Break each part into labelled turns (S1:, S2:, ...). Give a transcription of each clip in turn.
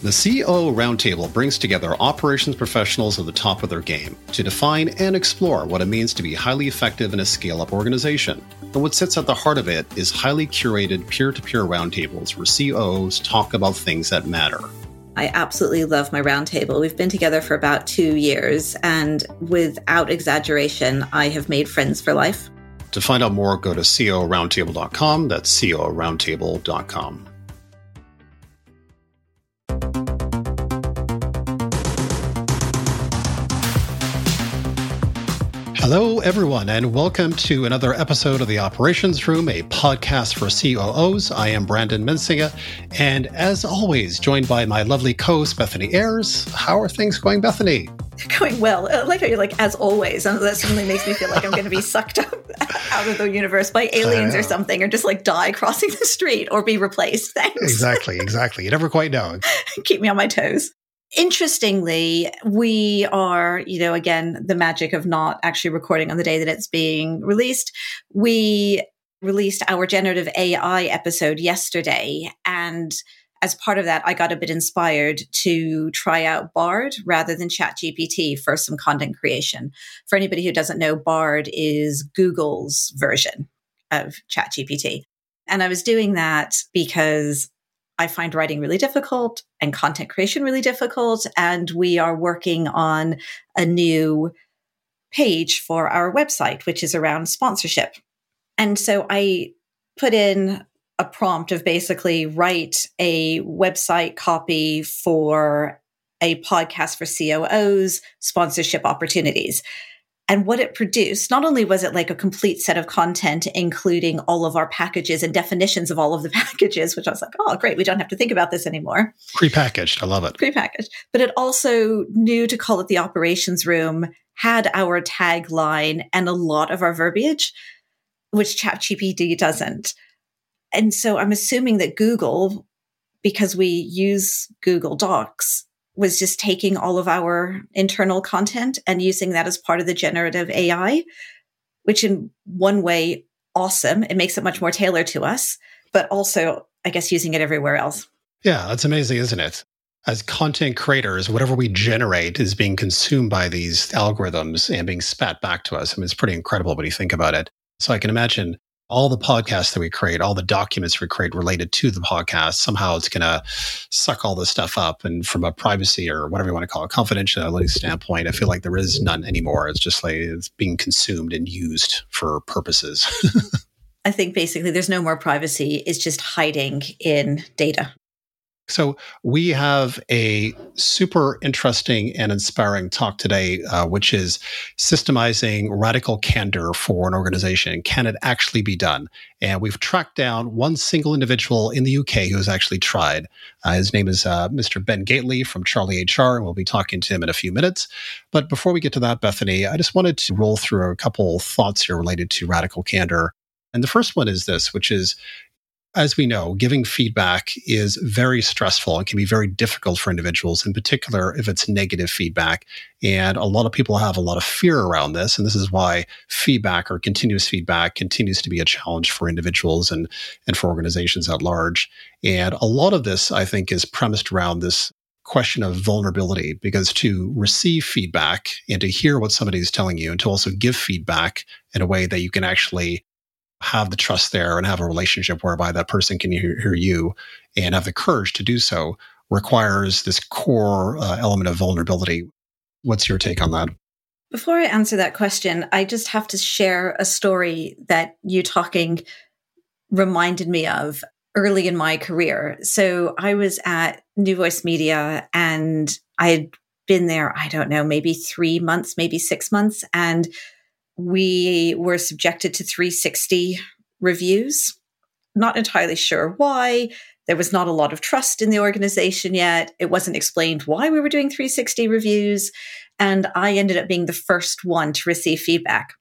S1: The COO Roundtable brings together operations professionals at the top of their game to define and explore what it means to be highly effective in a scale up organization. And what sits at the heart of it is highly curated peer to peer roundtables where COOs talk about things that matter.
S2: I absolutely love my roundtable. We've been together for about two years, and without exaggeration, I have made friends for life.
S1: To find out more, go to cooroundtable.com. That's cooroundtable.com. Hello, everyone, and welcome to another episode of the Operations Room, a podcast for COOs. I am Brandon Mensinga, and as always, joined by my lovely co-host Bethany Ayers. How are things going, Bethany?
S2: Going well. I like how you're like, as always. And that suddenly makes me feel like I'm going to be sucked up out of the universe by aliens or something, or just like die crossing the street or be replaced. Thanks.
S1: Exactly, exactly. You never quite know.
S2: Keep me on my toes. Interestingly, we are, you know, again, the magic of not actually recording on the day that it's being released. We released our generative AI episode yesterday. And as part of that, I got a bit inspired to try out Bard rather than ChatGPT for some content creation. For anybody who doesn't know, Bard is Google's version of ChatGPT. And I was doing that because I find writing really difficult and content creation really difficult. And we are working on a new page for our website, which is around sponsorship. And so I put in a prompt of basically write a website copy for a podcast for COOs, sponsorship opportunities. And what it produced, not only was it like a complete set of content, including all of our packages and definitions of all of the packages, which I was like, oh, great, we don't have to think about this anymore.
S1: Prepackaged. I love it.
S2: Prepackaged. But it also knew to call it the operations room, had our tagline and a lot of our verbiage, which ChatGPT doesn't. And so I'm assuming that Google, because we use Google Docs, was just taking all of our internal content and using that as part of the generative AI, which in one way, awesome. It makes it much more tailored to us, but also, I guess, using it everywhere else.
S1: Yeah, that's amazing, isn't it? As content creators, whatever we generate is being consumed by these algorithms and being spat back to us. I mean, it's pretty incredible when you think about it. So I can imagine all the podcasts that we create, all the documents we create related to the podcast, somehow it's going to suck all this stuff up. And from a privacy or whatever you want to call it, confidentiality standpoint, I feel like there is none anymore. It's just like it's being consumed and used for purposes.
S2: I think basically there's no more privacy. It's just hiding in data.
S1: So, we have a super interesting and inspiring talk today, uh, which is systemizing radical candor for an organization. Can it actually be done? And we've tracked down one single individual in the UK who has actually tried. Uh, his name is uh, Mr. Ben Gateley from Charlie HR, and we'll be talking to him in a few minutes. But before we get to that, Bethany, I just wanted to roll through a couple thoughts here related to radical candor. And the first one is this, which is as we know, giving feedback is very stressful and can be very difficult for individuals, in particular if it's negative feedback. And a lot of people have a lot of fear around this. And this is why feedback or continuous feedback continues to be a challenge for individuals and, and for organizations at large. And a lot of this, I think, is premised around this question of vulnerability because to receive feedback and to hear what somebody is telling you and to also give feedback in a way that you can actually have the trust there and have a relationship whereby that person can hear, hear you and have the courage to do so requires this core uh, element of vulnerability. What's your take on that?
S2: Before I answer that question, I just have to share a story that you talking reminded me of early in my career. So I was at New Voice Media and I had been there, I don't know, maybe three months, maybe six months. And we were subjected to 360 reviews. Not entirely sure why. There was not a lot of trust in the organization yet. It wasn't explained why we were doing 360 reviews. And I ended up being the first one to receive feedback.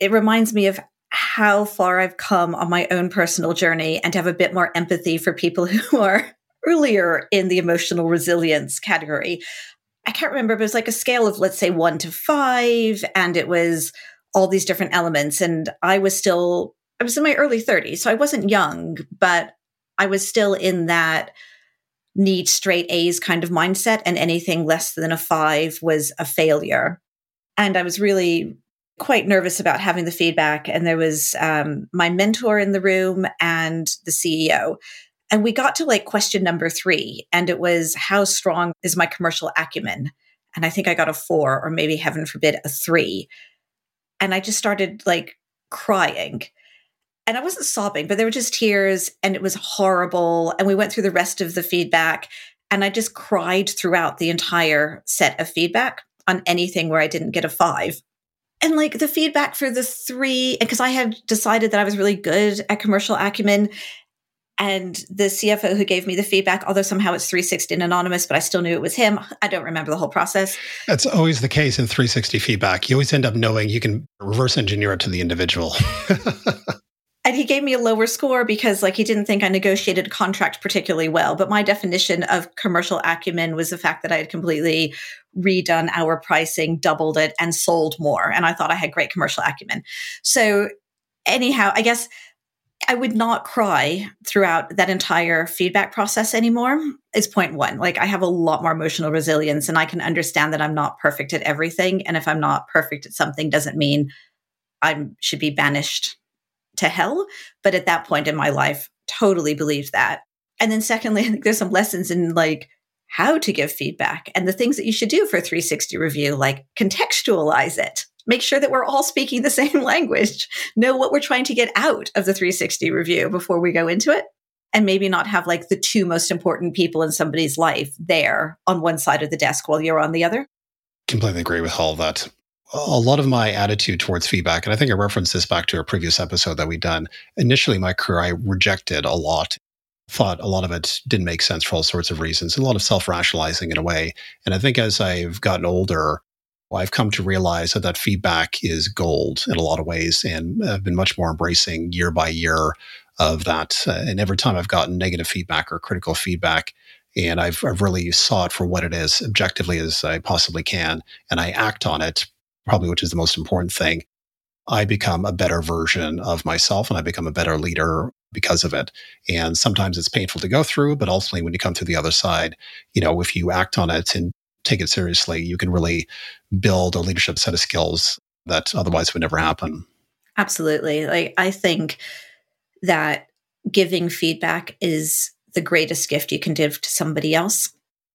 S2: It reminds me of how far I've come on my own personal journey and to have a bit more empathy for people who are earlier in the emotional resilience category. I can't remember, but it was like a scale of, let's say, one to five. And it was all these different elements. And I was still, I was in my early 30s, so I wasn't young, but I was still in that need straight A's kind of mindset, and anything less than a five was a failure. And I was really quite nervous about having the feedback. And there was um, my mentor in the room and the CEO. And we got to like question number three, and it was how strong is my commercial acumen? And I think I got a four, or maybe heaven forbid, a three. And I just started like crying. And I wasn't sobbing, but there were just tears, and it was horrible. And we went through the rest of the feedback, and I just cried throughout the entire set of feedback on anything where I didn't get a five and like the feedback for the three because i had decided that i was really good at commercial acumen and the cfo who gave me the feedback although somehow it's 360 and anonymous but i still knew it was him i don't remember the whole process.
S1: That's always the case in 360 feedback. You always end up knowing you can reverse engineer it to the individual.
S2: And he gave me a lower score because like he didn't think i negotiated a contract particularly well but my definition of commercial acumen was the fact that i had completely redone our pricing doubled it and sold more and i thought i had great commercial acumen. So anyhow i guess i would not cry throughout that entire feedback process anymore is point one like i have a lot more emotional resilience and i can understand that i'm not perfect at everything and if i'm not perfect at something doesn't mean i should be banished to hell. But at that point in my life, totally believed that. And then secondly, I think there's some lessons in like how to give feedback and the things that you should do for a 360 review, like contextualize it. Make sure that we're all speaking the same language, know what we're trying to get out of the 360 review before we go into it. And maybe not have like the two most important people in somebody's life there on one side of the desk while you're on the other.
S1: Completely agree with all of that a lot of my attitude towards feedback, and I think I referenced this back to a previous episode that we'd done. Initially, my career, I rejected a lot, thought a lot of it didn't make sense for all sorts of reasons, a lot of self rationalizing in a way. And I think as I've gotten older, I've come to realize that that feedback is gold in a lot of ways. And I've been much more embracing year by year of that. Uh, and every time I've gotten negative feedback or critical feedback, and I've, I've really saw it for what it is objectively as I possibly can, and I act on it probably which is the most important thing, I become a better version of myself and I become a better leader because of it. And sometimes it's painful to go through, but ultimately when you come through the other side, you know, if you act on it and take it seriously, you can really build a leadership set of skills that otherwise would never happen.
S2: Absolutely. Like I think that giving feedback is the greatest gift you can give to somebody else.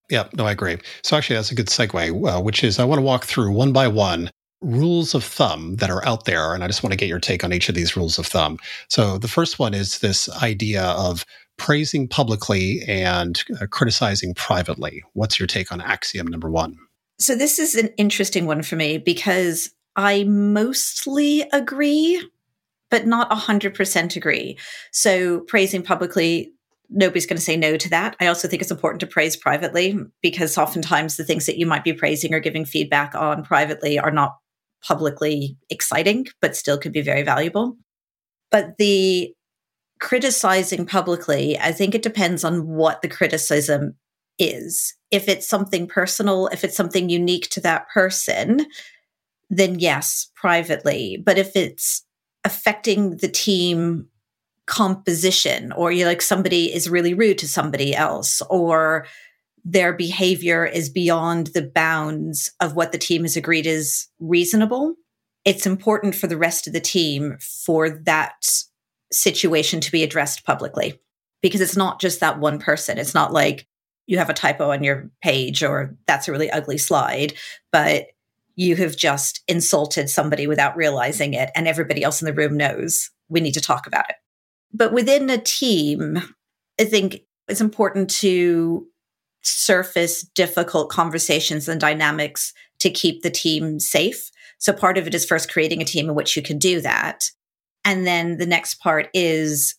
S1: Yeah, no, I agree. So actually, that's a good segue, uh, which is I want to walk through one by one rules of thumb that are out there. And I just want to get your take on each of these rules of thumb. So the first one is this idea of praising publicly and uh, criticizing privately. What's your take on axiom number one?
S2: So this is an interesting one for me because I mostly agree, but not 100% agree. So praising publicly, nobody's going to say no to that. I also think it's important to praise privately because oftentimes the things that you might be praising or giving feedback on privately are not publicly exciting, but still could be very valuable. But the criticizing publicly, I think it depends on what the criticism is. If it's something personal, if it's something unique to that person, then yes, privately. But if it's affecting the team composition or you like somebody is really rude to somebody else or their behavior is beyond the bounds of what the team has agreed is reasonable, it's important for the rest of the team for that situation to be addressed publicly because it's not just that one person. It's not like you have a typo on your page or that's a really ugly slide, but you have just insulted somebody without realizing it and everybody else in the room knows we need to talk about it. But within a team, I think it's important to surface difficult conversations and dynamics to keep the team safe. So part of it is first creating a team in which you can do that. And then the next part is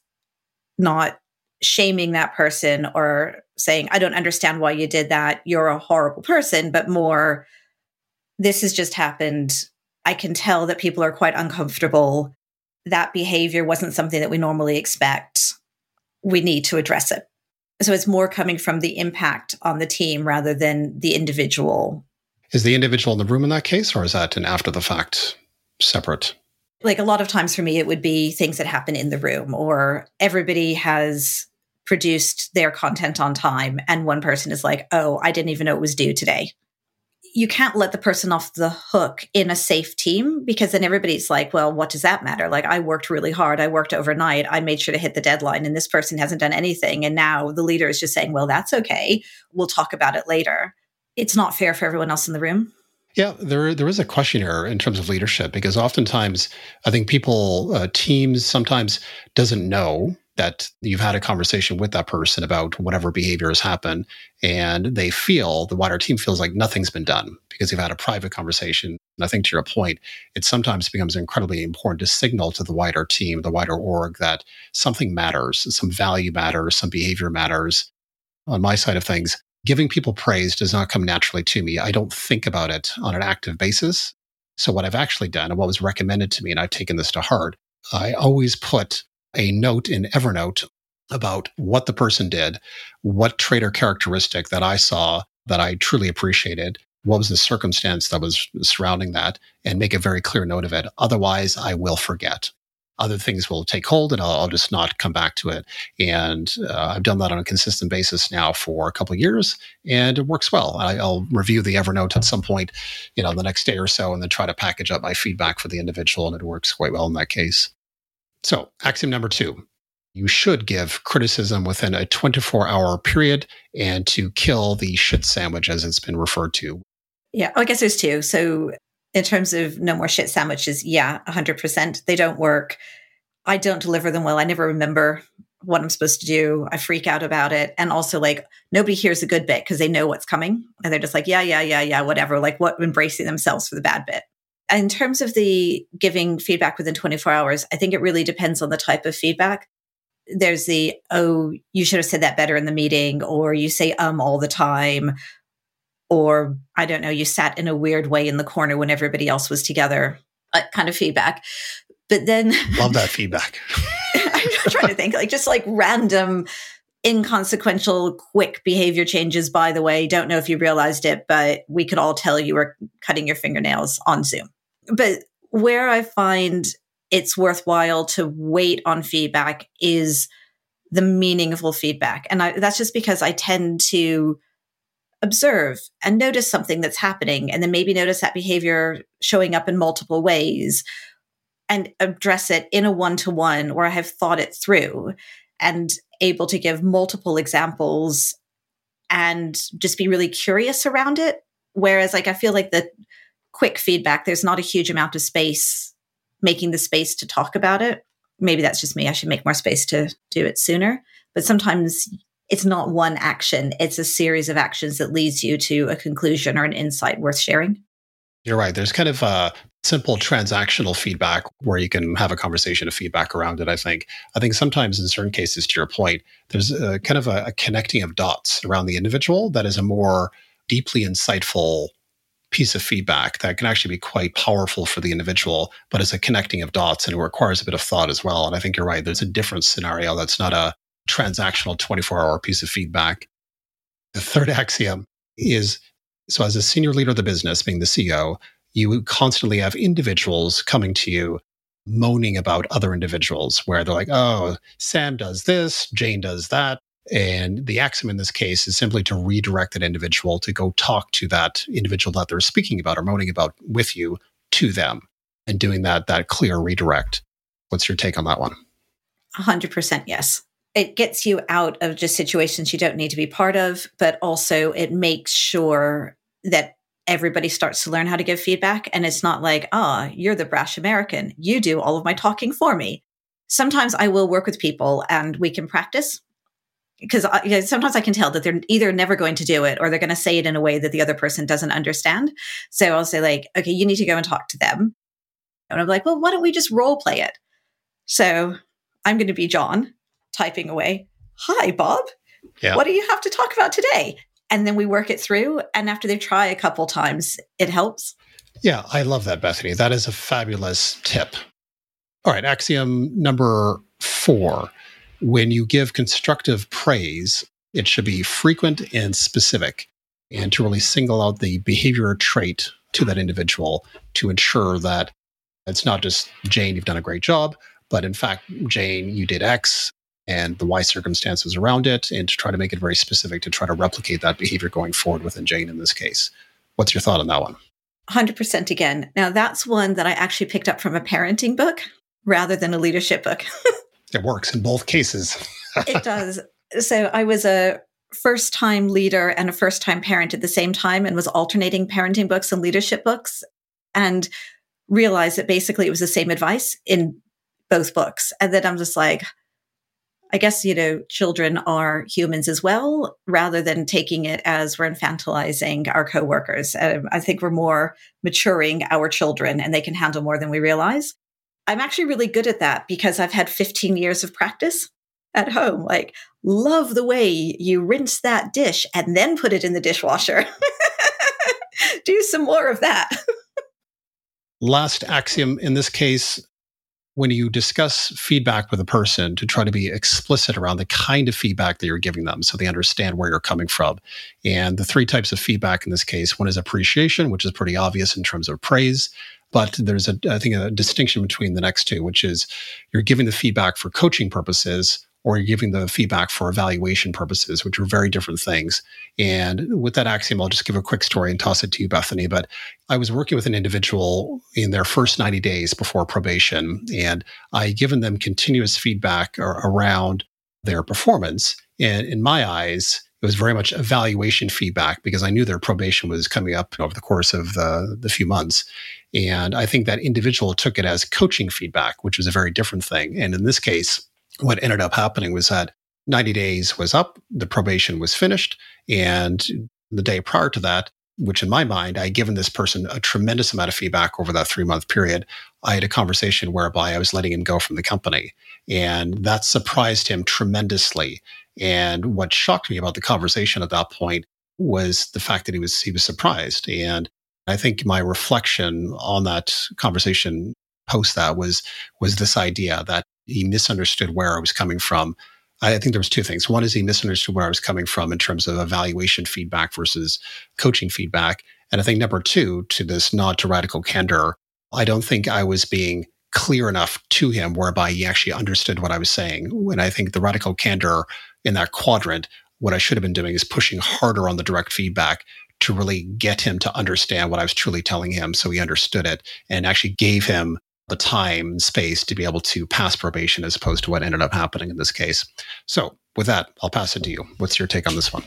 S2: not shaming that person or saying, I don't understand why you did that. You're a horrible person, but more, this has just happened. I can tell that people are quite uncomfortable. That behavior wasn't something that we normally expect. We need to address it. So it's more coming from the impact on the team rather than the individual.
S1: Is the individual in the room in that case, or is that an after the fact separate?
S2: Like a lot of times for me, it would be things that happen in the room, or everybody has produced their content on time and one person is like, oh, I didn't even know it was due today. You can't let the person off the hook in a safe team because then everybody's like, well, what does that matter? Like, I worked really hard. I worked overnight. I made sure to hit the deadline, and this person hasn't done anything. And now the leader is just saying, well, that's okay. We'll talk about it later. It's not fair for everyone else in the room.
S1: Yeah, there there is a question here in terms of leadership because oftentimes I think people uh, teams sometimes doesn't know that you've had a conversation with that person about whatever behavior has happened and they feel the wider team feels like nothing's been done because you've had a private conversation. And i think to your point it sometimes becomes incredibly important to signal to the wider team the wider org that something matters some value matters some behavior matters on my side of things giving people praise does not come naturally to me. I don't think about it on an active basis. So, what I've actually done and what was recommended to me, and I've taken this to heart, I always put a note in Evernote about what the person did, what trait or characteristic that I saw that I truly appreciated, what was the circumstance that was surrounding that, and make a very clear note of it. Otherwise, I will forget other things will take hold and I'll, I'll just not come back to it. And uh, I've done that on a consistent basis now for a couple of years and it works well. I, will review the Evernote at some point, you know, the next day or so and then try to package up my feedback for the individual and it works quite well in that case. So axiom number two, you should give criticism within a 24 hour period and to kill the shit sandwich as it's been referred to.
S2: Yeah, I guess there's two. So in terms of no more shit sandwiches, yeah, 100%. They don't work. I don't deliver them well. I never remember what I'm supposed to do. I freak out about it. And also, like, nobody hears a good bit because they know what's coming. And they're just like, yeah, yeah, yeah, yeah, whatever. Like, what embracing themselves for the bad bit. In terms of the giving feedback within 24 hours, I think it really depends on the type of feedback. There's the, oh, you should have said that better in the meeting, or you say um all the time, or I don't know, you sat in a weird way in the corner when everybody else was together, uh, kind of feedback. But then,
S1: love that feedback.
S2: I'm trying to think, like just like random, inconsequential, quick behavior changes. By the way, don't know if you realized it, but we could all tell you were cutting your fingernails on Zoom. But where I find it's worthwhile to wait on feedback is the meaningful feedback. And I, that's just because I tend to observe and notice something that's happening and then maybe notice that behavior showing up in multiple ways and address it in a one to one where I have thought it through and able to give multiple examples and just be really curious around it. Whereas, like, I feel like the quick feedback, there's not a huge amount of space making the space to talk about it. Maybe that's just me. I should make more space to do it sooner. But sometimes it's not one action, it's a series of actions that leads you to a conclusion or an insight worth sharing.
S1: You're right. There's kind of a simple transactional feedback where you can have a conversation of feedback around it. I think. I think sometimes in certain cases, to your point, there's a kind of a, a connecting of dots around the individual that is a more deeply insightful piece of feedback that can actually be quite powerful for the individual, but it's a connecting of dots and it requires a bit of thought as well. And I think you're right. There's a different scenario that's not a transactional 24 hour piece of feedback. The third axiom is so, as a senior leader of the business, being the CEO, you constantly have individuals coming to you moaning about other individuals where they're like, oh, Sam does this, Jane does that. And the axiom in this case is simply to redirect that individual to go talk to that individual that they're speaking about or moaning about with you to them and doing that that clear redirect. What's your take on that one?
S2: 100% yes it gets you out of just situations you don't need to be part of, but also it makes sure that everybody starts to learn how to give feedback. And it's not like, ah, oh, you're the brash American. You do all of my talking for me. Sometimes I will work with people and we can practice because you know, sometimes I can tell that they're either never going to do it or they're going to say it in a way that the other person doesn't understand. So I'll say like, okay, you need to go and talk to them. And I'm like, well, why don't we just role play it? So I'm going to be John typing away, Hi, Bob. Yeah. What do you have to talk about today? And then we work it through. And after they try a couple times, it helps.
S1: Yeah, I love that, Bethany. That is a fabulous tip. All right, axiom number four. When you give constructive praise, it should be frequent and specific, and to really single out the behavior trait to that individual to ensure that it's not just Jane, you've done a great job, but in fact, Jane, you did X, and the why circumstances around it, and to try to make it very specific to try to replicate that behavior going forward within Jane in this case. What's your thought on that one?
S2: 100% again. Now, that's one that I actually picked up from a parenting book rather than a leadership book.
S1: it works in both cases.
S2: it does. So I was a first time leader and a first time parent at the same time and was alternating parenting books and leadership books and realized that basically it was the same advice in both books. And then I'm just like, I guess, you know, children are humans as well, rather than taking it as we're infantilizing our coworkers. Um, I think we're more maturing our children and they can handle more than we realize. I'm actually really good at that because I've had 15 years of practice at home. Like, love the way you rinse that dish and then put it in the dishwasher. Do some more of that.
S1: Last axiom in this case when you discuss feedback with a person to try to be explicit around the kind of feedback that you're giving them so they understand where you're coming from. And the three types of feedback in this case one is appreciation, which is pretty obvious in terms of praise. But there's a, I think, a distinction between the next two, which is you're giving the feedback for coaching purposes or you're giving the feedback for evaluation purposes, which are very different things. And with that axiom, I'll just give a quick story and toss it to you, Bethany. But I was working with an individual in their first 90 days before probation, and I had given them continuous feedback around their performance. And in my eyes, it was very much evaluation feedback because I knew their probation was coming up over the course of the, the few months. And I think that individual took it as coaching feedback, which was a very different thing. And in this case, what ended up happening was that 90 days was up, the probation was finished, and the day prior to that, which in my mind, I had given this person a tremendous amount of feedback over that three month period. I had a conversation whereby I was letting him go from the company. And that surprised him tremendously. And what shocked me about the conversation at that point was the fact that he was he was surprised. And I think my reflection on that conversation post that was was this idea that he misunderstood where I was coming from. I think there was two things. One is he misunderstood where I was coming from in terms of evaluation feedback versus coaching feedback. And I think number two, to this nod to radical candor, I don't think I was being clear enough to him whereby he actually understood what I was saying. When I think the radical candor in that quadrant, what I should have been doing is pushing harder on the direct feedback to really get him to understand what I was truly telling him so he understood it and actually gave him the time and space to be able to pass probation as opposed to what ended up happening in this case. So, with that, I'll pass it to you. What's your take on this one?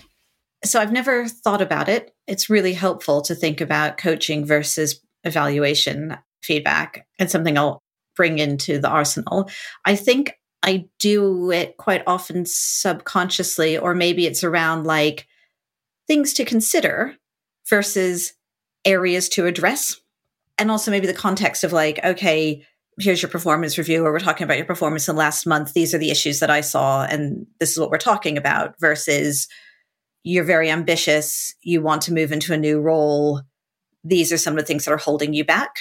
S2: So, I've never thought about it. It's really helpful to think about coaching versus evaluation feedback and something I'll bring into the arsenal. I think I do it quite often subconsciously, or maybe it's around like things to consider versus areas to address and also maybe the context of like, okay, here's your performance review, or we're talking about your performance in last month. These are the issues that I saw, and this is what we're talking about, versus you're very ambitious, you want to move into a new role. These are some of the things that are holding you back.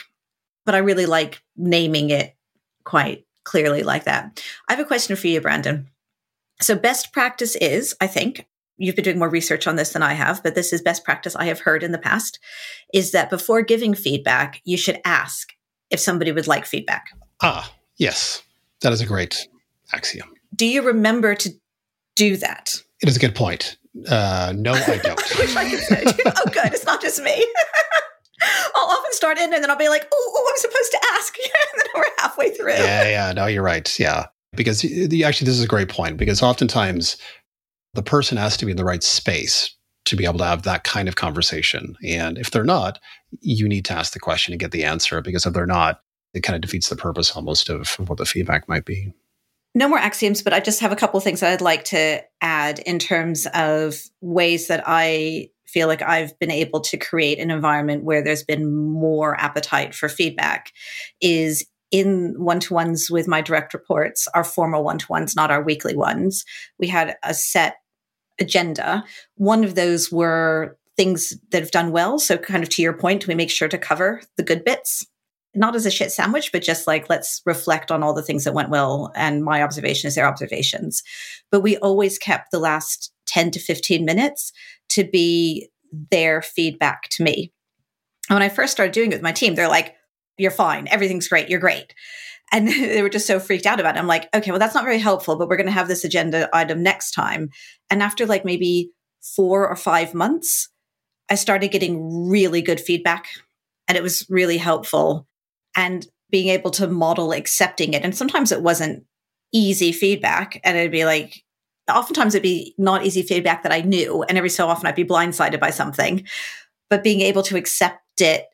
S2: But I really like naming it quite clearly like that. I have a question for you, Brandon. So, best practice is, I think, you've been doing more research on this than I have, but this is best practice I have heard in the past is that before giving feedback, you should ask if somebody would like feedback.
S1: Ah, yes. That is a great axiom.
S2: Do you remember to do that?
S1: It is a good point. Uh, no, I don't.
S2: I wish I could say. oh, good. It's not just me. I'll often start in and then I'll be like, oh, I'm supposed to ask. and then we're halfway through.
S1: Yeah, yeah. No, you're right. Yeah. Because the, actually, this is a great point because oftentimes the person has to be in the right space to be able to have that kind of conversation. And if they're not, you need to ask the question and get the answer because if they're not, it kind of defeats the purpose almost of what the feedback might be.
S2: No more axioms, but I just have a couple things I'd like to add in terms of ways that I feel like I've been able to create an environment where there's been more appetite for feedback is in one to ones with my direct reports, our formal one to ones, not our weekly ones. We had a set agenda. One of those were things that have done well. So, kind of to your point, we make sure to cover the good bits, not as a shit sandwich, but just like let's reflect on all the things that went well. And my observation is their observations. But we always kept the last 10 to 15 minutes to be their feedback to me. And when I first started doing it with my team, they're like, you're fine. Everything's great. You're great. And they were just so freaked out about it. I'm like, okay, well, that's not very helpful, but we're going to have this agenda item next time. And after like maybe four or five months, I started getting really good feedback and it was really helpful. And being able to model accepting it. And sometimes it wasn't easy feedback. And it'd be like, oftentimes it'd be not easy feedback that I knew. And every so often I'd be blindsided by something. But being able to accept it,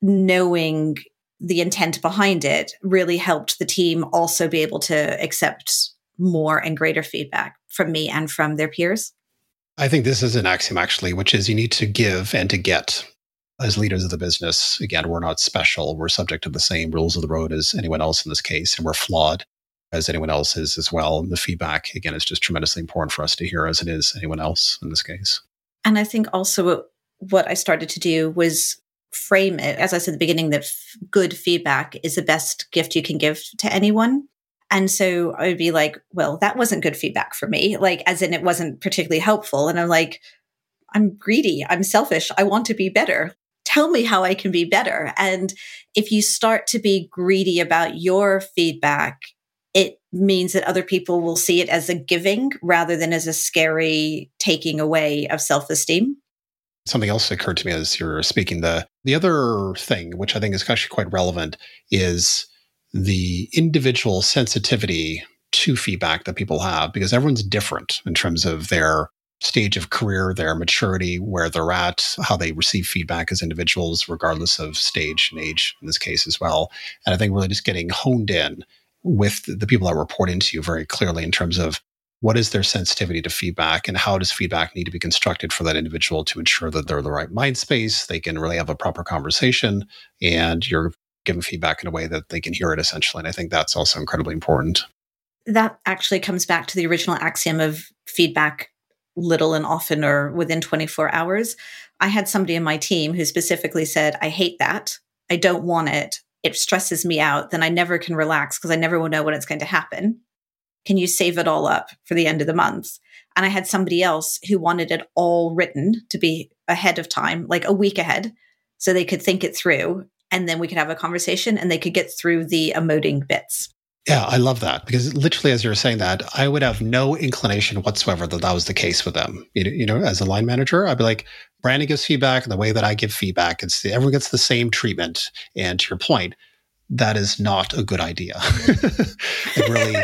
S2: knowing the intent behind it, really helped the team also be able to accept more and greater feedback from me and from their peers.
S1: I think this is an axiom actually, which is you need to give and to get. As leaders of the business, again, we're not special. We're subject to the same rules of the road as anyone else in this case, and we're flawed as anyone else is as well. And the feedback, again, is just tremendously important for us to hear as it is anyone else in this case.
S2: And I think also what I started to do was frame it, as I said at the beginning, that f- good feedback is the best gift you can give to anyone. And so I would be like, well, that wasn't good feedback for me. Like, as in, it wasn't particularly helpful. And I'm like, I'm greedy. I'm selfish. I want to be better. Tell me how I can be better. And if you start to be greedy about your feedback, it means that other people will see it as a giving rather than as a scary taking away of self esteem.
S1: Something else occurred to me as you're speaking. The the other thing, which I think is actually quite relevant, is the individual sensitivity to feedback that people have because everyone's different in terms of their stage of career, their maturity, where they're at, how they receive feedback as individuals, regardless of stage and age in this case as well. And I think really just getting honed in with the people that report into you very clearly in terms of what is their sensitivity to feedback and how does feedback need to be constructed for that individual to ensure that they're in the right mind space, they can really have a proper conversation, and you're giving feedback in a way that they can hear it essentially. And I think that's also incredibly important.
S2: That actually comes back to the original axiom of feedback little and often or within 24 hours. I had somebody in my team who specifically said, I hate that. I don't want it. It stresses me out. Then I never can relax because I never will know when it's going to happen. Can you save it all up for the end of the month? And I had somebody else who wanted it all written to be ahead of time, like a week ahead, so they could think it through and then we could have a conversation and they could get through the emoting bits.
S1: Yeah, I love that because literally, as you were saying that, I would have no inclination whatsoever that that was the case with them. You know, as a line manager, I'd be like, Brandon gives feedback, and the way that I give feedback, it's everyone gets the same treatment. And to your point, that is not a good idea. it really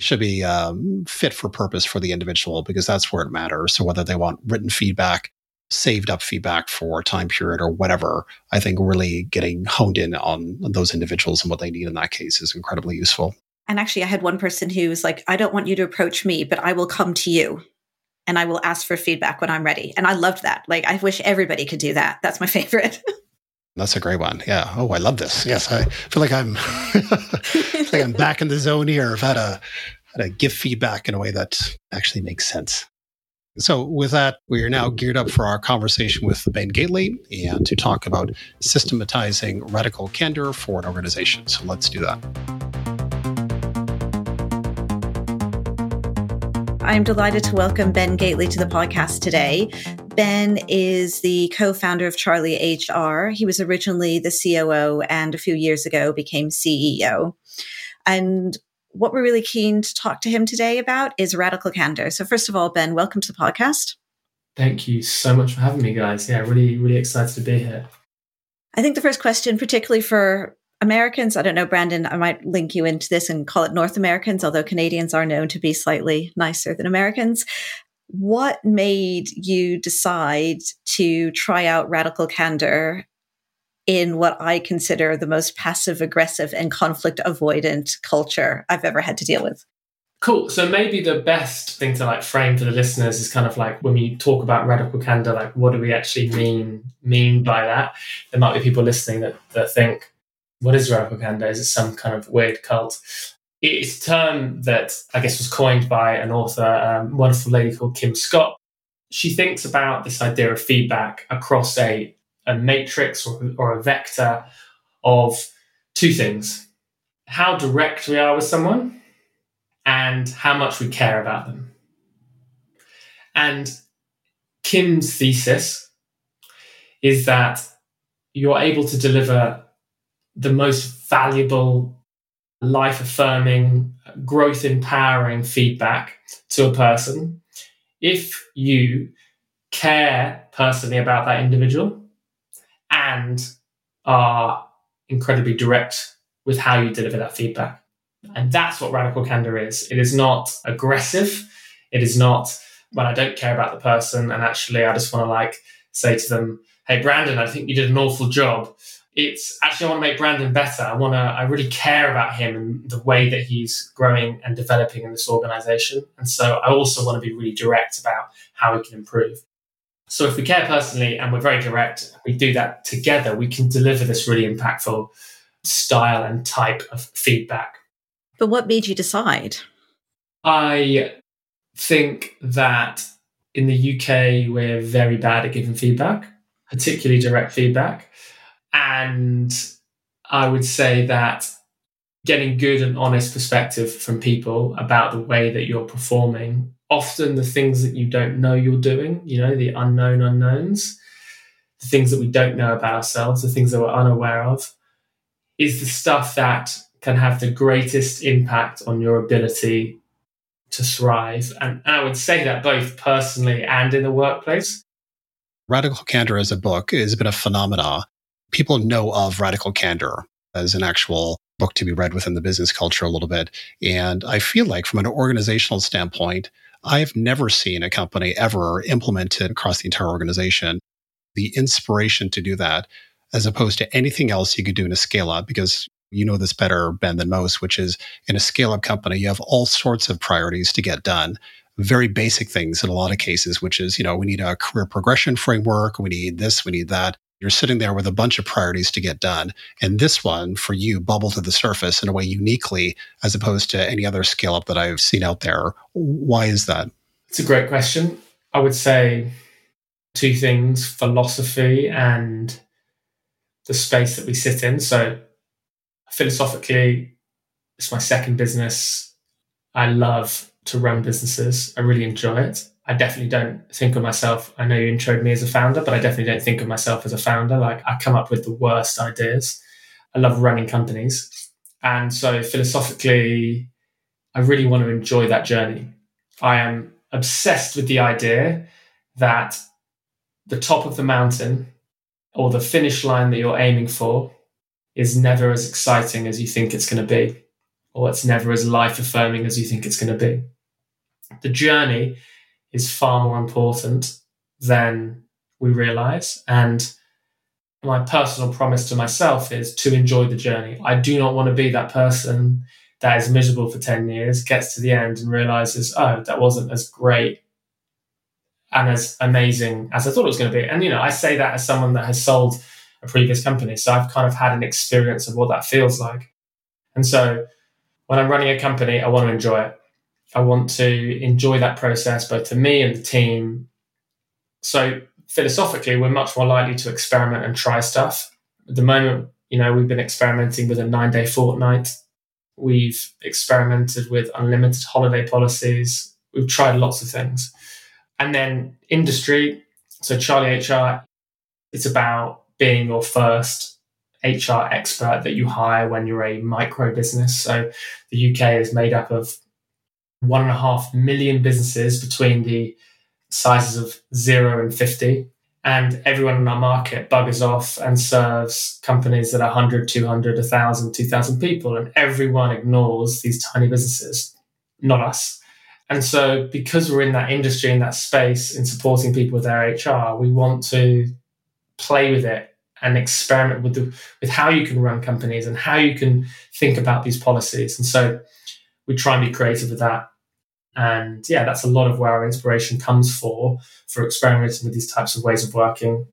S1: should be um, fit for purpose for the individual because that's where it matters. So whether they want written feedback saved up feedback for a time period or whatever, I think really getting honed in on those individuals and what they need in that case is incredibly useful.
S2: And actually, I had one person who was like, I don't want you to approach me, but I will come to you and I will ask for feedback when I'm ready. And I loved that. Like, I wish everybody could do that. That's my favorite.
S1: That's a great one. Yeah. Oh, I love this. Yes, I feel like I'm like I'm back in the zone here. I've had a had to give feedback in a way that actually makes sense. So, with that, we are now geared up for our conversation with Ben Gateley and to talk about systematizing radical candor for an organization. So, let's do that.
S2: I'm delighted to welcome Ben Gateley to the podcast today. Ben is the co founder of Charlie HR. He was originally the COO and a few years ago became CEO. And what we're really keen to talk to him today about is radical candor. So, first of all, Ben, welcome to the podcast.
S3: Thank you so much for having me, guys. Yeah, really, really excited to be here.
S2: I think the first question, particularly for Americans, I don't know, Brandon, I might link you into this and call it North Americans, although Canadians are known to be slightly nicer than Americans. What made you decide to try out radical candor in what I consider the most passive aggressive and conflict avoidant culture I've ever had to deal with.
S3: Cool. So maybe the best thing to like frame for the listeners is kind of like when we talk about radical candor, like what do we actually mean mean by that? There might be people listening that, that think, what is radical candor? Is it some kind of weird cult? It's a term that I guess was coined by an author, a um, wonderful lady called Kim Scott. She thinks about this idea of feedback across a a matrix or, or a vector of two things how direct we are with someone and how much we care about them. And Kim's thesis is that you're able to deliver the most valuable life affirming, growth empowering feedback to a person, if you care personally about that individual and are incredibly direct with how you deliver that feedback. And that's what radical candor is. It is not aggressive. It is not when I don't care about the person and actually I just want to like say to them, hey, Brandon, I think you did an awful job. It's actually, I want to make Brandon better. I want to, I really care about him and the way that he's growing and developing in this organization. And so I also want to be really direct about how we can improve. So if we care personally and we're very direct, we do that together, we can deliver this really impactful style and type of feedback.
S2: But what made you decide?
S3: I think that in the UK, we're very bad at giving feedback, particularly direct feedback. And I would say that getting good and honest perspective from people about the way that you're performing, often the things that you don't know you're doing, you know, the unknown unknowns, the things that we don't know about ourselves, the things that we're unaware of, is the stuff that can have the greatest impact on your ability to thrive. And, I would say that both personally and in the workplace.
S1: Radical Candor as a book has been a phenomena. People know of Radical Candor as an actual book to be read within the business culture a little bit. And I feel like from an organizational standpoint, I've never seen a company ever implement it across the entire organization. The inspiration to do that, as opposed to anything else you could do in a scale up, because you know this better, Ben, than most, which is in a scale up company, you have all sorts of priorities to get done. Very basic things in a lot of cases, which is, you know, we need a career progression framework. We need this, we need that. You're sitting there with a bunch of priorities to get done. And this one for you bubbled to the surface in a way uniquely as opposed to any other scale up that I've seen out there. Why is that?
S3: It's a great question. I would say two things philosophy and the space that we sit in. So, philosophically, it's my second business. I love to run businesses, I really enjoy it. I definitely don't think of myself. I know you introed me as a founder, but I definitely don't think of myself as a founder. Like I come up with the worst ideas. I love running companies. And so philosophically, I really want to enjoy that journey. I am obsessed with the idea that the top of the mountain or the finish line that you're aiming for is never as exciting as you think it's going to be, or it's never as life affirming as you think it's going to be. The journey is far more important than we realize. And my personal promise to myself is to enjoy the journey. I do not want to be that person that is miserable for 10 years, gets to the end and realizes, oh, that wasn't as great and as amazing as I thought it was going to be. And, you know, I say that as someone that has sold a previous company. So I've kind of had an experience of what that feels like. And so when I'm running a company, I want to enjoy it. I want to enjoy that process, both for me and the team. So philosophically, we're much more likely to experiment and try stuff. At the moment, you know, we've been experimenting with a nine day fortnight. We've experimented with unlimited holiday policies. We've tried lots of things. And then industry. So Charlie HR, it's about being your first HR expert that you hire when you're a micro business. So the UK is made up of one and a half million businesses between the sizes of zero and 50. And everyone in our market buggers off and serves companies that are 100, 200, 1,000, 2,000 people. And everyone ignores these tiny businesses, not us. And so, because we're in that industry, in that space, in supporting people with their HR, we want to play with it and experiment with the, with how you can run companies and how you can think about these policies. And so, we try and be creative with that. And yeah, that's a lot of where our inspiration comes for, for experimenting with these types of ways of working,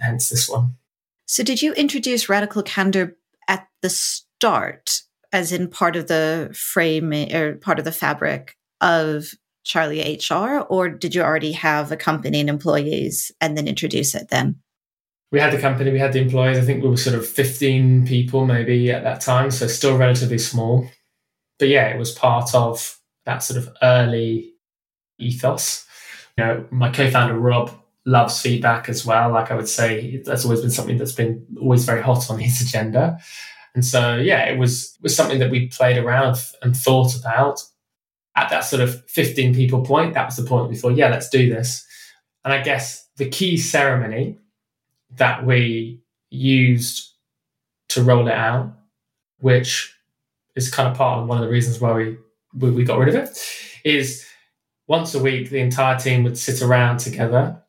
S3: hence this one.
S2: So, did you introduce radical candor at the start, as in part of the frame or part of the fabric of Charlie HR, or did you already have a company and employees and then introduce it then?
S3: We had the company, we had the employees. I think we were sort of 15 people maybe at that time, so still relatively small. But yeah, it was part of that sort of early ethos. You know, my co-founder Rob loves feedback as well. Like I would say, that's always been something that's been always very hot on his agenda. And so, yeah, it was was something that we played around and thought about. At that sort of 15 people point, that was the point we thought, yeah, let's do this. And I guess the key ceremony that we used to roll it out, which is kind of part of one of the reasons why we, we, we got rid of it, is once a week, the entire team would sit around together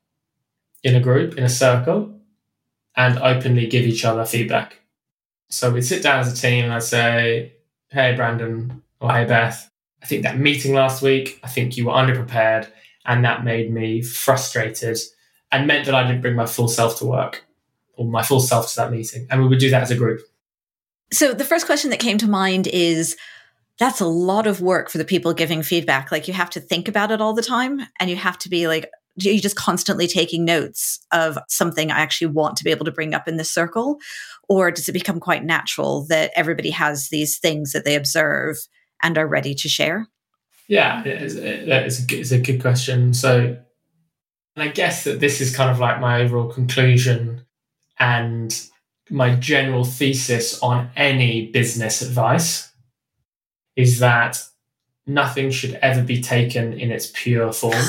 S3: in a group, in a circle, and openly give each other feedback. So we'd sit down as a team and I'd say, Hey, Brandon, or Hey, Beth, I think that meeting last week, I think you were underprepared, and that made me frustrated and meant that I didn't bring my full self to work or my full self to that meeting. And we would do that as a group.
S2: So the first question that came to mind is that's a lot of work for the people giving feedback. Like you have to think about it all the time and you have to be like, you're just constantly taking notes of something I actually want to be able to bring up in this circle? Or does it become quite natural that everybody has these things that they observe and are ready to share?
S3: Yeah, it's, it's, a, good question. So, and I guess that this is kind of like my overall conclusion and my general thesis on any business advice is that nothing should ever be taken in its pure form.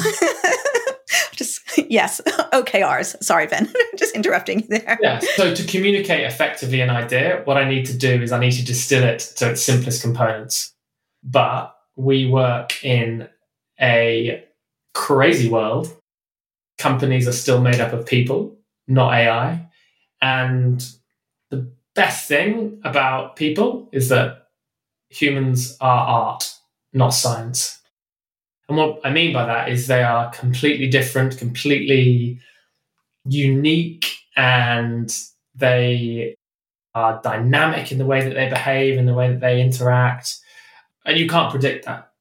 S2: Just yes, OKRs. Sorry, Ben, just interrupting you there.
S3: Yeah. So to communicate effectively an idea, what I need to do is I need to distill it to its simplest components. But we work in a crazy world. Companies are still made up of people, not AI. And best thing about people is that humans are art, not science. And what I mean by that is they are completely different, completely unique, and they are dynamic in the way that they behave, in the way that they interact. And you can't predict that.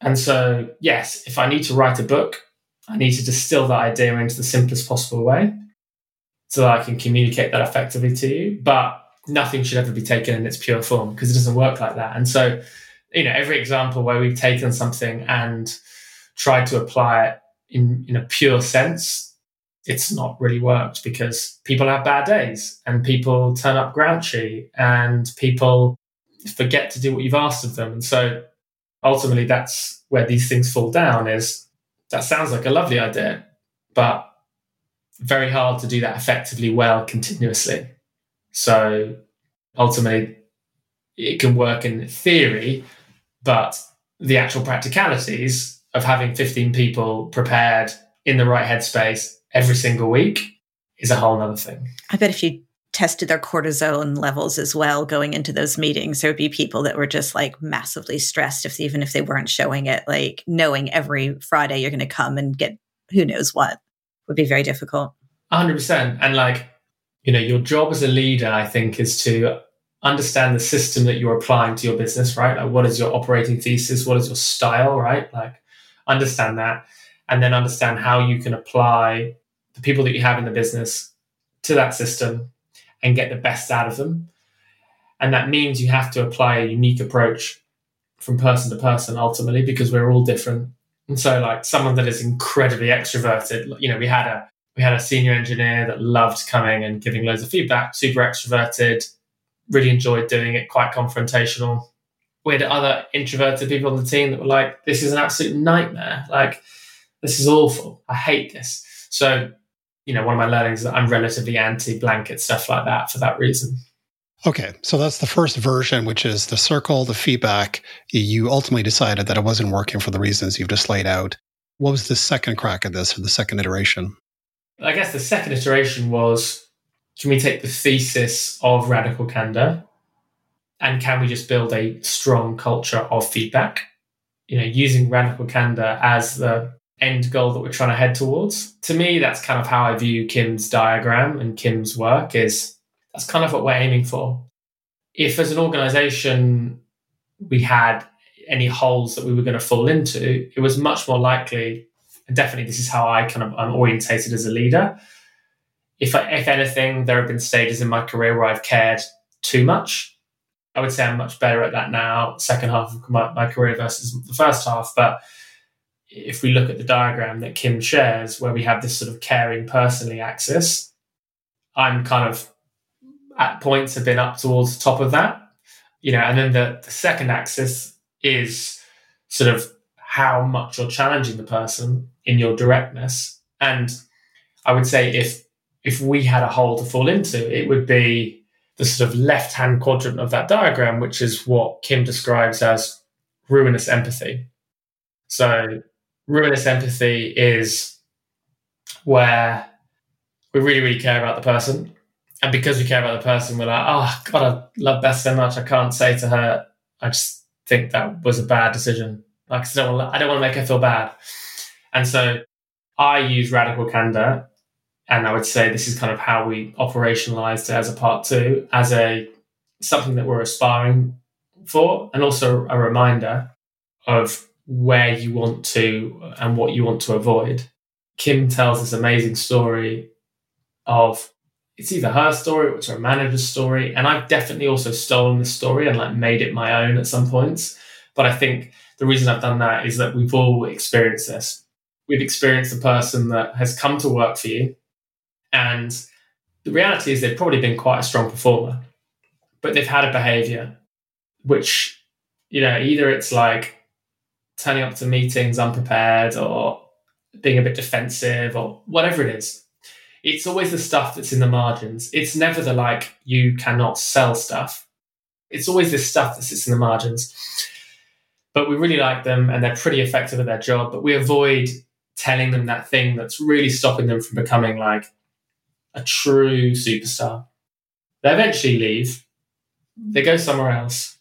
S3: And so, yes, if I need to write a book, I need to distill that idea into the simplest possible way so I can communicate that effectively to you. But nothing should ever be taken in its pure form because it doesn't work like that. And so, you know, every example where we've taken something and tried to apply it in, in a pure sense, it's not really worked because people have bad days and people turn up grouchy and people forget to do what you've asked of them. And so ultimately that's where these things fall down is that sounds like a lovely idea, but very hard to do that effectively well continuously. So ultimately, it can work in theory, but the actual practicalities of having 15 people prepared in the right headspace every single week is a whole other thing.
S2: I bet if you tested their cortisone levels as well going into those meetings, there would be people that were just like massively stressed if even if they weren't showing it, like knowing every Friday you're going to come and get who knows what would be very difficult.
S3: 100%. And like you know your job as a leader i think is to understand the system that you're applying to your business right? Like what is your operating thesis? What is your style right? Like understand that. And then understand how you can apply the people that you have in the business to that system and get the best out of them. And that means you have to apply a unique approach from person to person ultimately because we're all different and so like someone that is incredibly extroverted you know we had a we had a senior engineer that loved coming and giving loads of feedback, super extroverted, really enjoyed doing it, quite confrontational. We had other introverted people on the team that were like, this is an absolute nightmare. Like, this is awful. I hate this. So, you know, one of my learnings is that I'm relatively anti blanket stuff like that for that reason.
S1: Okay, so that's the first version, which is the circle, the feedback. You ultimately decided that it wasn't working for the reasons you've just laid out. What was the second crack at this or the second iteration?
S3: I guess the second iteration was can we take the thesis of radical candor and can we just build a strong culture of feedback? You know, using radical candor as the end goal that we're trying to head towards. To me, that's kind of how I view Kim's diagram and Kim's work is that's kind of what we're aiming for. If as an organization we had any holes that we were going to fall into, it was much more likely and definitely this is how I kind of I'm orientated as a leader. If I, if anything, there have been stages in my career where I've cared too much. I would say I'm much better at that now, second half of my, my career versus the first half. But if we look at the diagram that Kim shares, where we have this sort of caring personally axis, I'm kind of at points have been up towards the top of that. You know, and then the, the second axis is sort of how much you're challenging the person in your directness. And I would say if if we had a hole to fall into, it would be the sort of left hand quadrant of that diagram, which is what Kim describes as ruinous empathy. So, ruinous empathy is where we really, really care about the person. And because we care about the person, we're like, oh, God, I love Beth so much. I can't say to her, I just think that was a bad decision. Like, I don't want, I don't want to make her feel bad. And so I use radical candor and I would say this is kind of how we operationalized it as a part two, as a something that we're aspiring for, and also a reminder of where you want to and what you want to avoid. Kim tells this amazing story of it's either her story or it's her manager's story. And I've definitely also stolen this story and like made it my own at some points. But I think the reason I've done that is that we've all experienced this. We've experienced a person that has come to work for you and the reality is they've probably been quite a strong performer, but they've had a behavior which, you know, either it's like turning up to meetings unprepared or being a bit defensive or whatever it is. It's always the stuff that's in the margins. It's never the like, you cannot sell stuff. It's always this stuff that sits in the margins. But we really like them and they're pretty effective at their job, but we avoid telling them that thing that's really stopping them from becoming like a true superstar. They eventually leave, they go somewhere else,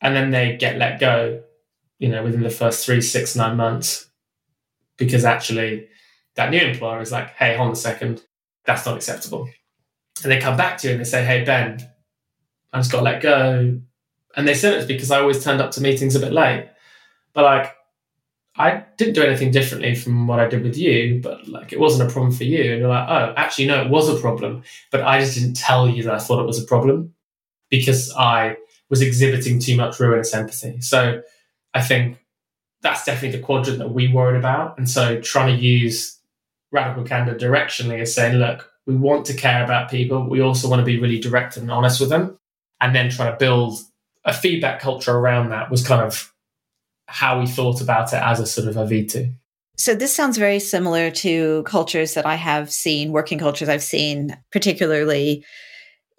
S3: and then they get let go, you know, within the first three, six, nine months, because actually that new employer is like, hey, hold on a second, that's not acceptable. And they come back to you and they say, hey, Ben, I just got let go. And they said it's because I always turned up to meetings a bit late. But like, I didn't do anything differently from what I did with you, but like it wasn't a problem for you. And you're like, oh, actually, no, it was a problem. But I just didn't tell you that I thought it was a problem because I was exhibiting too much ruinous empathy. So I think that's definitely the quadrant that we worried about. And so trying to use radical candor directionally is saying, look, we want to care about people. We also want to be really direct and honest with them. And then trying to build a feedback culture around that was kind of how we thought about it as a sort of a V2.
S2: So this sounds very similar to cultures that I have seen, working cultures I've seen, particularly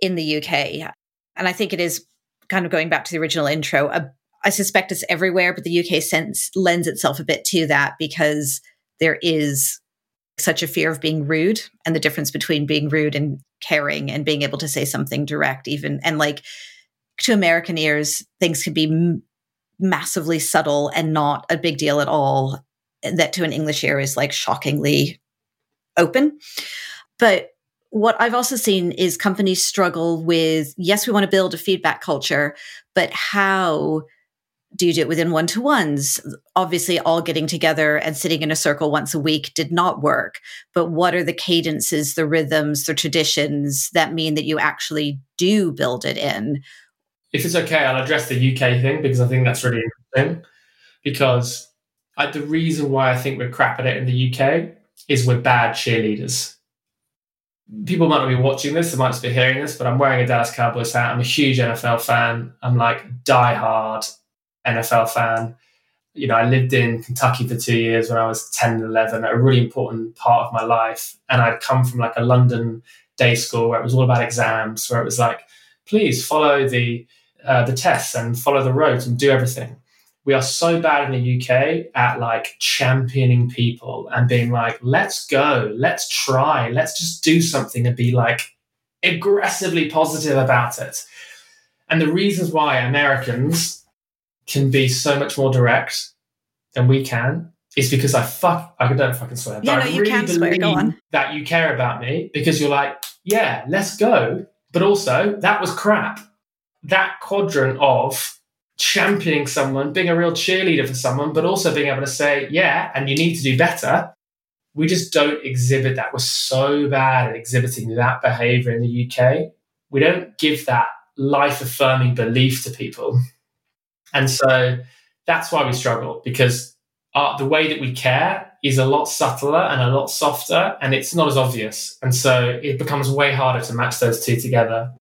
S2: in the UK. And I think it is kind of going back to the original intro. I suspect it's everywhere, but the UK sense lends itself a bit to that because there is such a fear of being rude and the difference between being rude and caring and being able to say something direct even and like to american ears things can be massively subtle and not a big deal at all that to an english ear is like shockingly open. But what i've also seen is companies struggle with yes we want to build a feedback culture but how do you do it within one to ones? Obviously, all getting together and sitting in a circle once a week did not work. But what are the cadences, the rhythms, the traditions that mean that you actually do build it in?
S3: if it's okay, I'll address the UK thing because I think that's really interesting. Because I, the reason why I think we're crap at it in the UK is we're bad cheerleaders. People might not be watching this, they might just be hearing this, but I'm wearing a Dallas Cowboys hat. I'm a huge NFL fan. I'm like die-hard NFL fan. You know, I lived in Kentucky for two years when I was 10 and 11, a really important part of my life. And I'd come from like a London day school where it was all about exams, where it was like, please follow the uh, the tests and follow the roads and do everything. We are so bad in the UK at like championing people and being like, let's go, let's try, let's just do something and be like aggressively positive about it. And the reasons why Americans can be so much more direct than we can is because I fuck I don't fucking swear.
S2: Yeah,
S3: but
S2: no,
S3: I
S2: you
S3: really
S2: can swear. Go on.
S3: that you care about me because you're like, yeah, let's go. But also that was crap that quadrant of championing someone, being a real cheerleader for someone, but also being able to say, yeah, and you need to do better. We just don't exhibit that. We're so bad at exhibiting that behavior in the UK. We don't give that life affirming belief to people. And so that's why we struggle because our, the way that we care is a lot subtler and a lot softer and it's not as obvious. And so it becomes way harder to match those two together.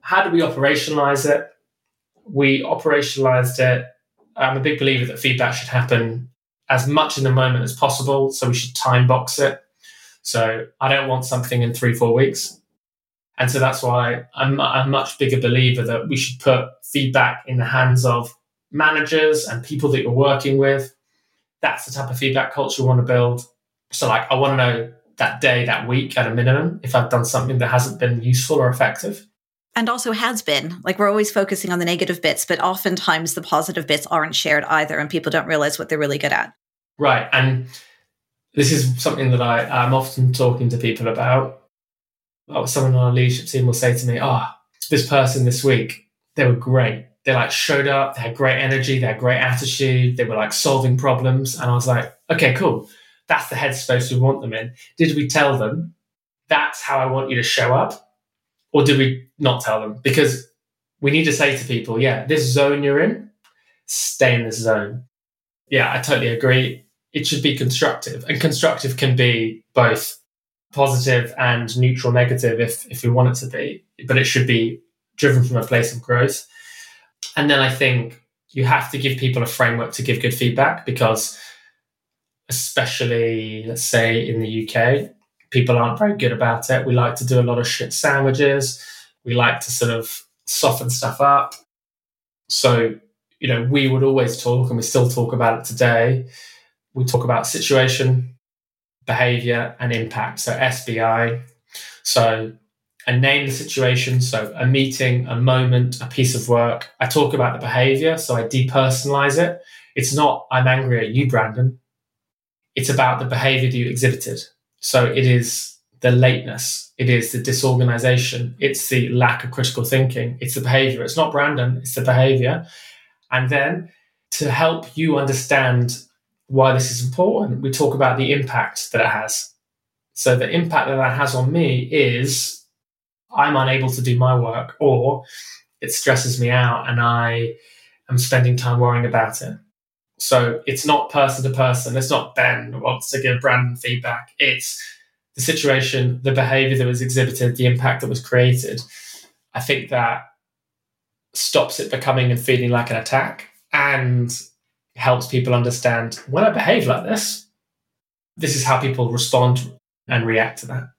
S3: how do we operationalize it? We operationalized it. I'm a big believer that feedback should happen as much in the moment as possible. So we should time box it. So I don't want something in three, four weeks. And so that's why I'm a much bigger believer that we should put feedback in the hands of managers and people that you're working with. That's the type of feedback culture we want to build. So, like, I want to know that day, that week at a minimum, if I've done something that hasn't been useful or effective.
S2: And also has been. Like, we're always focusing on the negative bits, but oftentimes the positive bits aren't shared either, and people don't realize what they're really good at.
S3: Right. And this is something that I, I'm often talking to people about. Oh, someone on our leadership team will say to me, Oh, this person this week, they were great. They like showed up, they had great energy, they had great attitude, they were like solving problems. And I was like, okay, cool. That's the headspace we want them in. Did we tell them that's how I want you to show up? Or did we not tell them? Because we need to say to people, yeah, this zone you're in, stay in this zone. Yeah, I totally agree. It should be constructive. And constructive can be both positive and neutral negative if, if we want it to be, but it should be driven from a place of growth. And then I think you have to give people a framework to give good feedback because, especially, let's say in the UK, people aren't very good about it. We like to do a lot of shit sandwiches. We like to sort of soften stuff up. So, you know, we would always talk, and we still talk about it today. We talk about situation, behavior, and impact. So, SBI. So, I name the situation. So, a meeting, a moment, a piece of work. I talk about the behavior. So, I depersonalize it. It's not, I'm angry at you, Brandon. It's about the behavior that you exhibited. So, it is the lateness, it is the disorganization, it's the lack of critical thinking, it's the behavior. It's not Brandon, it's the behavior. And then to help you understand why this is important, we talk about the impact that it has. So, the impact that that has on me is I'm unable to do my work or it stresses me out and I am spending time worrying about it. So it's not person to person. It's not Ben wants to give Brandon feedback. It's the situation, the behavior that was exhibited, the impact that was created. I think that stops it becoming and feeling like an attack and helps people understand when I behave like this, this is how people respond and react to that.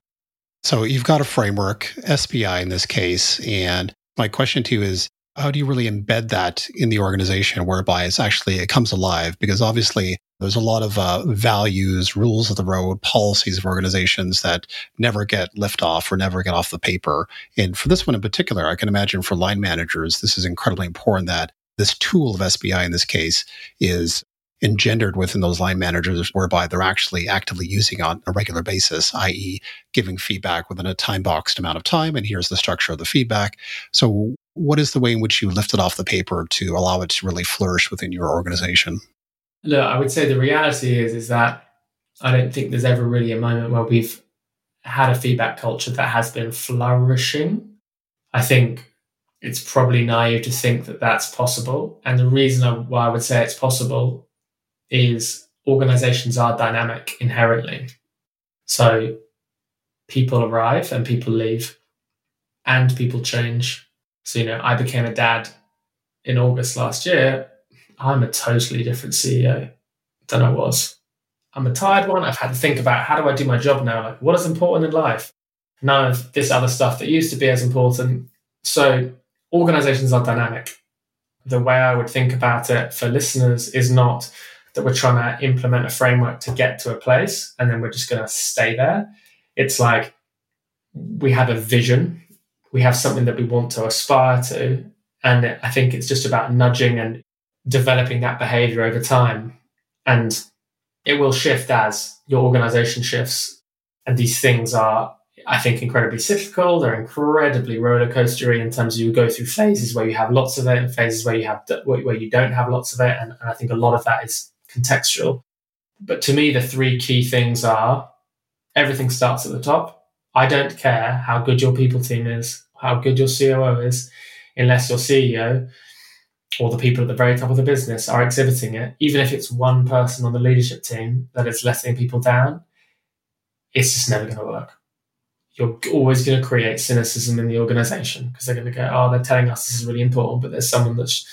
S1: So you've got a framework, SBI in this case. And my question to you is how do you really embed that in the organization whereby it's actually it comes alive? Because obviously there's a lot of uh, values, rules of the road, policies of organizations that never get lift off or never get off the paper. And for this one in particular, I can imagine for line managers, this is incredibly important that this tool of SBI in this case is engendered within those line managers whereby they're actually actively using on a regular basis, i.e., giving feedback within a time boxed amount of time. And here's the structure of the feedback. So, what is the way in which you lift it off the paper to allow it to really flourish within your organization?
S3: Look, I would say the reality is is that I don't think there's ever really a moment where we've had a feedback culture that has been flourishing. I think it's probably naive to think that that's possible. And the reason why I would say it's possible is organizations are dynamic inherently. So people arrive and people leave and people change. So, you know, I became a dad in August last year. I'm a totally different CEO than I was. I'm a tired one. I've had to think about how do I do my job now? Like, what is important in life? None of this other stuff that used to be as important. So, organizations are dynamic. The way I would think about it for listeners is not that we're trying to implement a framework to get to a place and then we're just going to stay there. It's like we have a vision, we have something that we want to aspire to. And I think it's just about nudging and developing that behavior over time. And it will shift as your organization shifts. And these things are, I think, incredibly cyclical. They're incredibly roller coastery in terms of you go through phases where you have lots of it and phases where you have where you don't have lots of it. And, and I think a lot of that is contextual. But to me, the three key things are everything starts at the top. I don't care how good your people team is, how good your COO is, unless your CEO or the people at the very top of the business are exhibiting it, even if it's one person on the leadership team that is letting people down, it's just never going to work. you're always going to create cynicism in the organization because they're going to go, oh, they're telling us this is really important, but there's someone that's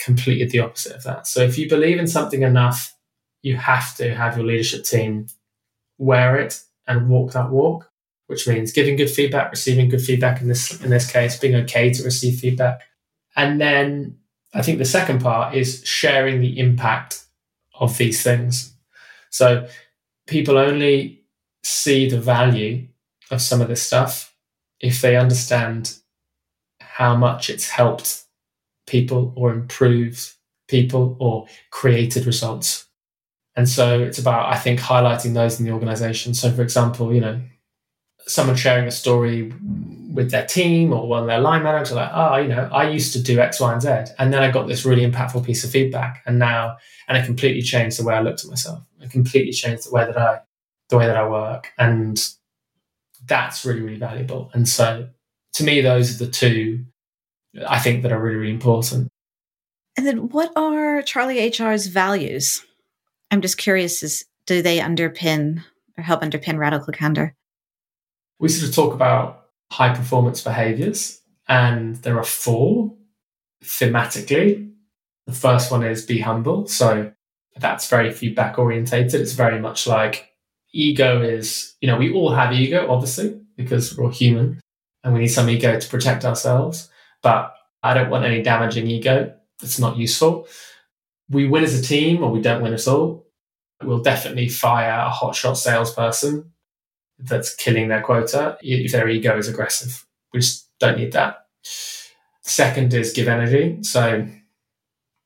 S3: completed the opposite of that. So if you believe in something enough, you have to have your leadership team wear it and walk that walk, which means giving good feedback, receiving good feedback in this in this case, being okay to receive feedback. And then I think the second part is sharing the impact of these things. So people only see the value of some of this stuff if they understand how much it's helped people or improved people or created results. And so it's about, I think, highlighting those in the organization. So, for example, you know, someone sharing a story with their team or one of their line managers, like, oh, you know, I used to do X, Y, and Z. And then I got this really impactful piece of feedback. And now, and it completely changed the way I looked at myself. It completely changed the way that I, the way that I work. And that's really, really valuable. And so to me, those are the two I think that are really, really important.
S2: And then what are CharlieHR's values? I'm just curious, is do they underpin or help underpin radical candor?
S3: We sort of talk about high performance behaviors, and there are four thematically. The first one is be humble. So that's very feedback orientated. It's very much like ego is, you know, we all have ego, obviously, because we're all human and we need some ego to protect ourselves. But I don't want any damaging ego. It's not useful. We win as a team or we don't win at all. We'll definitely fire a hotshot salesperson that's killing their quota if their ego is aggressive. We just don't need that. Second is give energy. So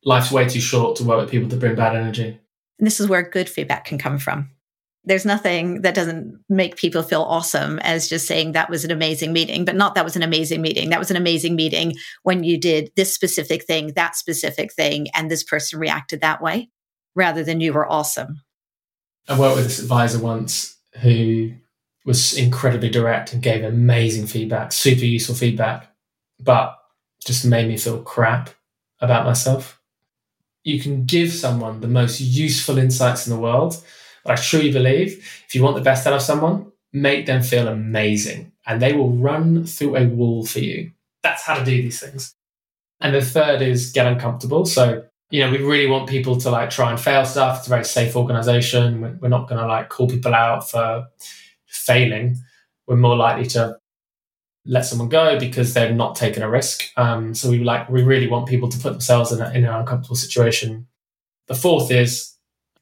S3: life's way too short to work with people that bring bad energy.
S2: And this is where good feedback can come from there's nothing that doesn't make people feel awesome as just saying that was an amazing meeting, but not that was an amazing meeting. That was an amazing meeting when you did this specific thing, that specific thing, and this person reacted that way rather than you were awesome.
S3: I worked with this advisor once who was incredibly direct and gave amazing feedback, super useful feedback, but just made me feel crap about myself. You can give someone the most useful insights in the world but I truly believe if you want the best out of someone, make them feel amazing and they will run through a wall for you. That's how to do these things. And the third is get uncomfortable. So, you know, we really want people to like try and fail stuff. It's a very safe organization. We're not going to like call people out for failing. We're more likely to let someone go because they're not taking a risk. Um, so we like we really want people to put themselves in, a, in an uncomfortable situation. The fourth is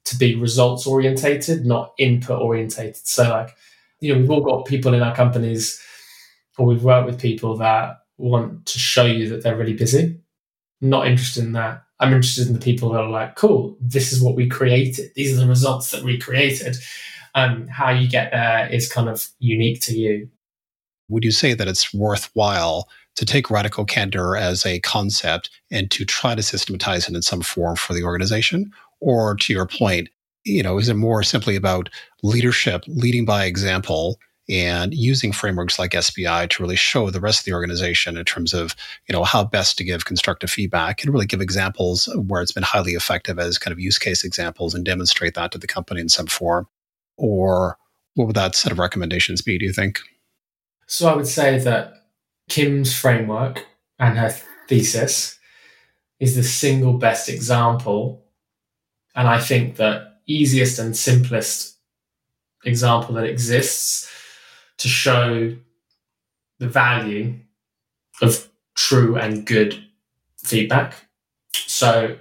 S3: to be results orientated, not input orientated. So, like, you know, we've all got people in our companies, or we've worked with people that want to show you that they're really busy. not interested in that. I'm interested in the people that are like, cool, this is what we created. These are the results that we created. Um, how you get there is kind of unique to you.
S1: Would you say that it's worthwhile to take radical candor as a concept and to try to systematize it in some form for the organization? Or to your point, you know, is it more simply about leadership, leading by example, and using frameworks like SBI to really show the rest of the organization in terms of, you know, how best to give constructive feedback and really give examples where it's been highly effective as kind of use case examples and demonstrate that to the company in some form? Or what would that set of recommendations be, do you think?
S3: So I would say that Kim's framework and her thesis is the single best example and I think the easiest and simplest example that exists to show the value of true and good feedback. So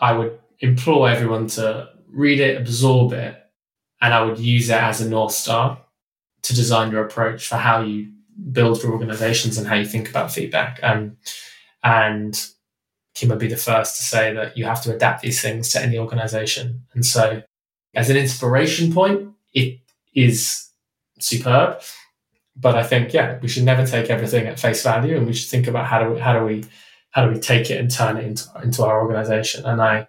S3: I would implore everyone to read it, absorb it, and I would use it as a North Star to design your approach for how you build your organizations and how you think about feedback. Um, and Kim would be the first to say that you have to adapt these things to any organization. And so, as an inspiration point, it is superb. But I think, yeah, we should never take everything at face value, and we should think about how do we, how do we how do we take it and turn it into into our organization. And I,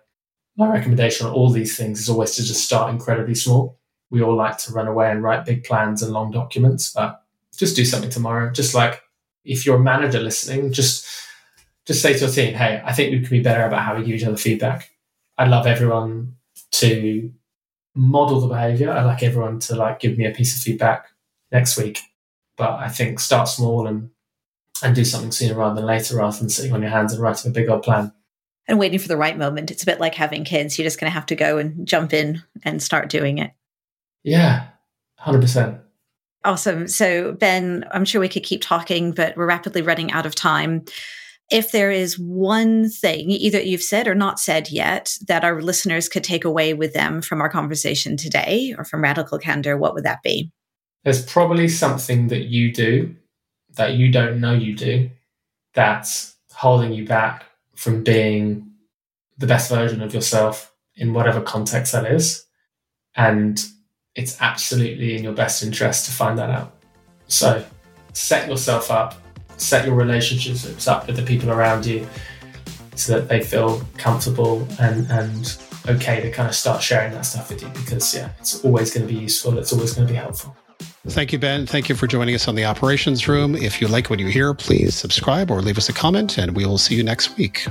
S3: my recommendation on all these things is always to just start incredibly small. We all like to run away and write big plans and long documents, but just do something tomorrow. Just like if you're a manager listening, just just say to your team, hey, I think we can be better about how we give each other feedback. I'd love everyone to model the behavior. I'd like everyone to like give me a piece of feedback next week But I think start small and and do something sooner rather than later, rather than sitting on your hands and writing a big old plan.
S2: And waiting for the right moment. It's a bit like having kids. You're just going to have to go and jump in and start doing it.
S3: Yeah, hundred percent.
S2: Awesome. So, Ben, I'm sure we could keep talking, but we're rapidly running out of time. If there is one thing, either you've said or not said yet, that our listeners could take away with them from our conversation today or from Radical Candor, what would that be?
S3: There's probably something that you do that you don't know you do that's holding you back from being the best version of yourself in whatever context that is. And it's absolutely in your best interest to find that out. So set yourself up, set your relationships up with the people around you so that they feel comfortable and, and okay to kind of start sharing that stuff with you because, yeah, it's always going to be useful. It's always going to be helpful.
S1: Thank you, Ben. Thank you for joining us on the operations room. If you like what you hear, please subscribe or leave us a comment, and we will see you next week.